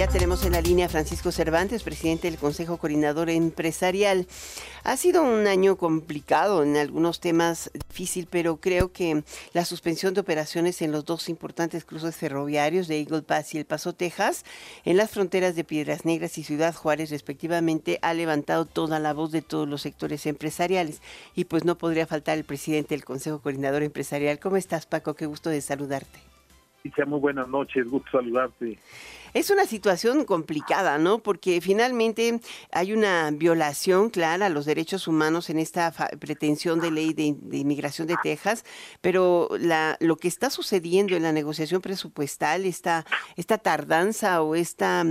Ya tenemos en la línea a Francisco Cervantes, presidente del Consejo Coordinador Empresarial. Ha sido un año complicado en algunos temas difícil, pero creo que la suspensión de operaciones en los dos importantes cruces ferroviarios de Eagle Pass y El Paso, Texas, en las fronteras de Piedras Negras y Ciudad Juárez respectivamente, ha levantado toda la voz de todos los sectores empresariales. Y pues no podría faltar el presidente del Consejo Coordinador Empresarial. ¿Cómo estás, Paco? Qué gusto de saludarte. Muy buenas noches, gusto saludarte. Es una situación complicada, ¿no? Porque finalmente hay una violación clara a los derechos humanos en esta pretensión de ley de, inmigración de Texas, pero la, lo que está sucediendo en la negociación presupuestal, esta, esta tardanza o esta,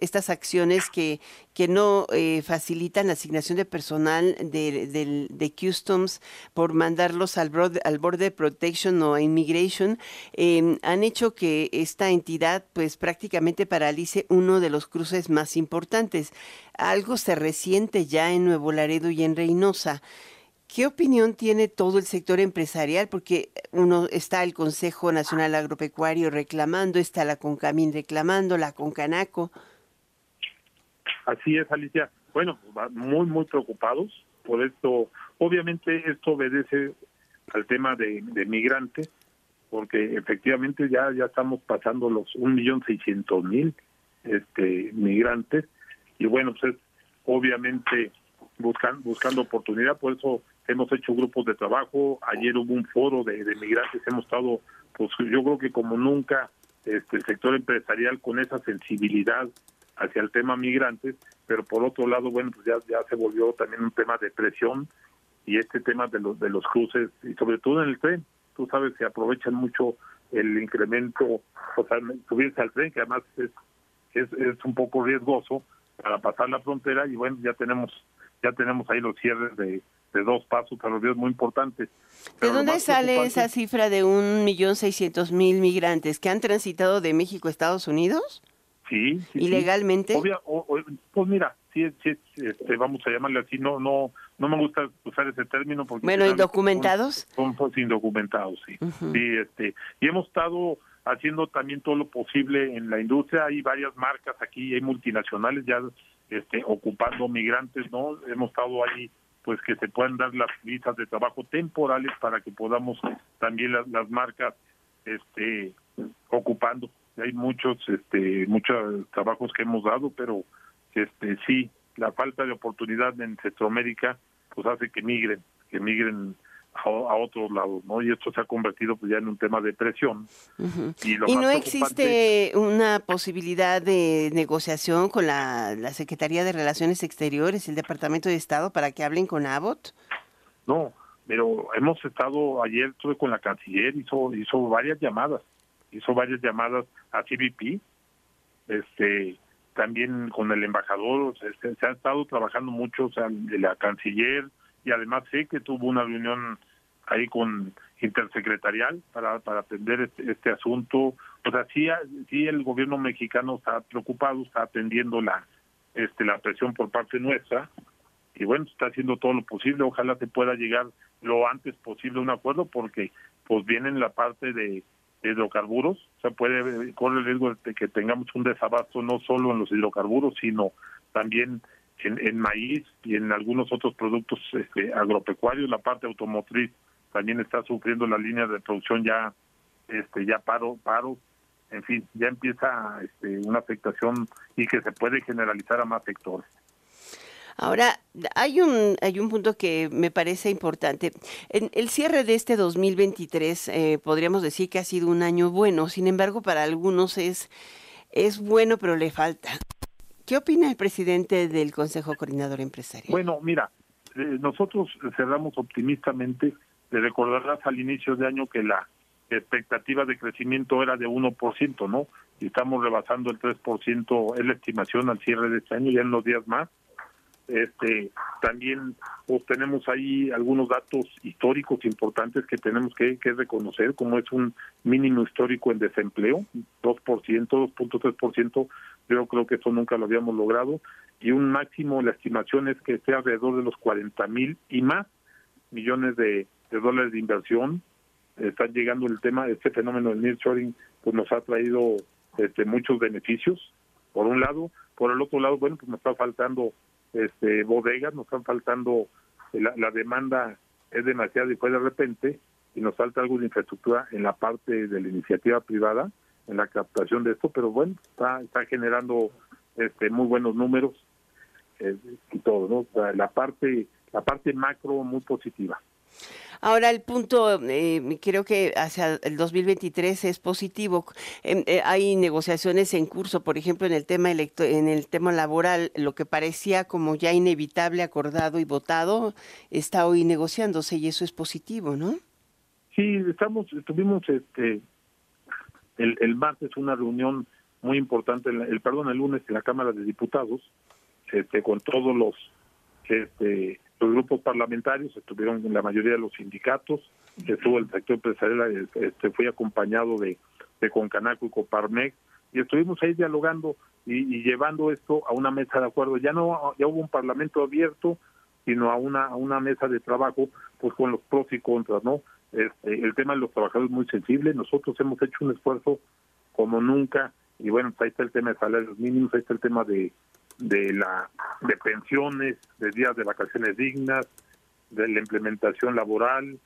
estas acciones que, que no eh, facilitan la asignación de personal de, de, Customs por mandarlos al, al Border Protection o Immigration, eh, han hecho que esta entidad pues prácticamente paralice uno de los cruces más importantes. Algo se resiente ya en Nuevo Laredo y en Reynosa. ¿Qué opinión tiene todo el sector empresarial? Porque uno está el Consejo Nacional Agropecuario reclamando, está la Concamín reclamando, la Concanaco. Así es, Alicia. Bueno, muy, muy preocupados por esto. Obviamente esto obedece al tema de, de migrantes, porque efectivamente ya ya estamos pasando los un millón seiscientos mil este migrantes. Y bueno pues obviamente buscan buscando oportunidad por eso hemos hecho grupos de trabajo. Ayer hubo un foro de, migrantes. Hemos estado pues yo creo que como nunca este el sector empresarial con esa sensibilidad hacia el tema migrantes pero por otro lado bueno pues ya ya se volvió también un tema de presión y este tema de los de los cruces y sobre todo en el tren tú sabes que aprovechan mucho el incremento, o sea, subirse al tren, que además es, es, es un poco riesgoso para pasar la frontera y bueno, ya tenemos ya tenemos ahí los cierres de, de dos pasos ferroviarios muy importantes. ¿De dónde sale esa cifra de un millón seiscientos mil migrantes que han transitado de México a Estados Unidos? Sí. sí ¿Ilegalmente? pues mira, sí, sí este, vamos a llamarle así, no, no, no me gusta usar ese término porque bueno indocumentados son, son, indocumentados sí. Sí este y hemos estado haciendo también todo lo posible en la industria. Hay varias marcas aquí hay multinacionales ya este ocupando migrantes no hemos estado ahí pues que se puedan dar las visas de trabajo temporales para que podamos también las, las marcas este ocupando. Hay muchos este muchos trabajos que hemos dado pero este sí la falta de oportunidad en Centroamérica pues hace que migren, que migren a, otros lados, ¿no? Y esto se ha convertido pues ya en un tema de presión. Y, no existe una posibilidad de negociación con la, la Secretaría de Relaciones Exteriores, el Departamento de Estado, para que hablen con Abbott? No, pero hemos estado, ayer estuve con la canciller, hizo, hizo varias llamadas, hizo varias llamadas a CBP, este, también con el embajador, se, ha estado trabajando mucho, o sea, de la canciller, y además sé que tuvo una reunión ahí con intersecretarial para, para atender este, este asunto. O sea, sí, sí el gobierno mexicano está preocupado, está atendiendo la, este, la presión por parte nuestra, y bueno, está haciendo todo lo posible, ojalá se pueda llegar lo antes posible a un acuerdo, porque pues viene en la parte de hidrocarburos, o sea, puede correr el riesgo de que tengamos un desabasto no solo en los hidrocarburos, sino también en, maíz y en algunos otros productos este, agropecuarios. La parte automotriz también está sufriendo la línea de producción ya, este, ya paro, paro. En fin, ya empieza este, una afectación y que se puede generalizar a más sectores. Ahora, hay un, hay un punto que me parece importante. En el cierre de este 2023 eh, podríamos decir que ha sido un año bueno, sin embargo, para algunos es, es bueno, pero le falta. ¿Qué opina el presidente del Consejo Coordinador Empresarial? Bueno, mira, eh, nosotros cerramos optimistamente. Le recordarás al inicio de año que la expectativa de crecimiento era de 1%, ¿no? Y estamos rebasando el 3%, es la estimación al cierre de este año, ya en los días más este también pues, tenemos ahí algunos datos históricos importantes que tenemos que, reconocer como es un mínimo histórico en desempleo 2%, 2.3% yo creo que eso nunca lo habíamos logrado y un máximo la estimación es que esté alrededor de los 40 mil y más millones de, dólares de inversión. Está llegando el tema este fenómeno del nearshoring pues nos ha traído este muchos beneficios por un lado, por el otro lado, bueno, pues nos está faltando este bodegas, nos están faltando, la, la demanda es demasiada y fue de repente, y nos falta algo de infraestructura en la parte de la iniciativa privada, en la captación de esto, pero bueno, está, está generando este muy buenos números eh, y todo, ¿no? la parte la parte macro muy positiva. Ahora el punto, eh, creo que hacia el 2023 es positivo. Em, eh, hay negociaciones en curso, por ejemplo, en el tema electo en el tema laboral, lo que parecía como ya inevitable, acordado y votado, está hoy negociándose y eso es positivo, ¿no? Sí, estamos, tuvimos este el, el martes una reunión muy importante, el, perdón, el lunes en la Cámara de Diputados, este, con todos los este, los grupos parlamentarios, estuvieron la mayoría de los sindicatos, estuvo el sector empresarial, este, fui acompañado de, de Concanaco y Coparmex, y estuvimos ahí dialogando y, llevando esto a una mesa de acuerdo. Ya no ya hubo un parlamento abierto, sino a una a una mesa de trabajo, pues con los pros y contras, ¿no? Este, el tema de los trabajadores es muy sensible. Nosotros hemos hecho un esfuerzo como nunca y bueno, ahí está el tema de salarios mínimos, ahí está el tema de de la de pensiones, de días de vacaciones dignas, de la implementación laboral,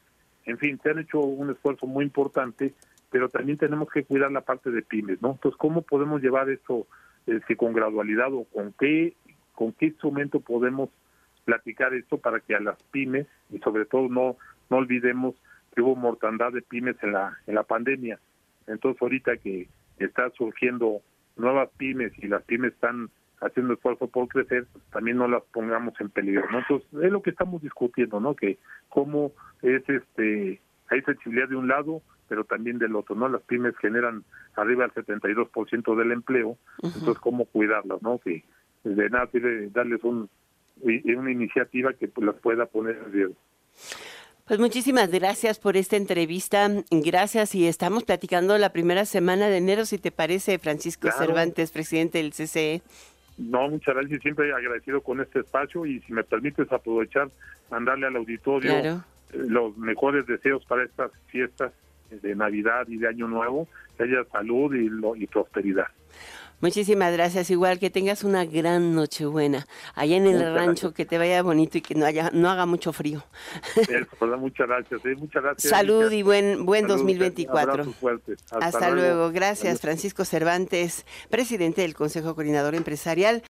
en fin, se han hecho un esfuerzo muy importante, pero también tenemos que cuidar la parte de pymes, ¿no? Entonces, ¿cómo podemos llevar esto este, con gradualidad o con qué con qué instrumento podemos platicar esto para que a las pymes y sobre todo no no olvidemos que hubo mortandad de pymes en la en la pandemia. Entonces, ahorita que está surgiendo nuevas pymes y las pymes están haciendo esfuerzo por crecer, también no las pongamos en peligro, ¿no? Entonces, es lo que estamos discutiendo, ¿no? Que cómo es este, hay sensibilidad de un lado, pero también del otro, ¿no? Las pymes generan arriba del 72% del empleo, entonces cómo cuidarlas, ¿no? Que de nada sirve darles un, una iniciativa que las pueda poner en riesgo. Pues muchísimas gracias por esta entrevista. Gracias y estamos platicando la primera semana de enero, si te parece, Francisco Cervantes, presidente del CCE. No, muchas gracias. Siempre agradecido con este espacio y si me permites aprovechar, mandarle al auditorio eh, los mejores deseos para estas fiestas de Navidad y de Año Nuevo, que haya salud y, y prosperidad. Muchísimas gracias. Igual que tengas una gran Nochebuena allá en el rancho, que te vaya bonito y que no haya no haga mucho frío. muchas gracias. ¿eh? Muchas gracias. Salud y buen buen 2024. Hasta, luego. Gracias, Francisco Cervantes, presidente del Consejo Coordinador Empresarial.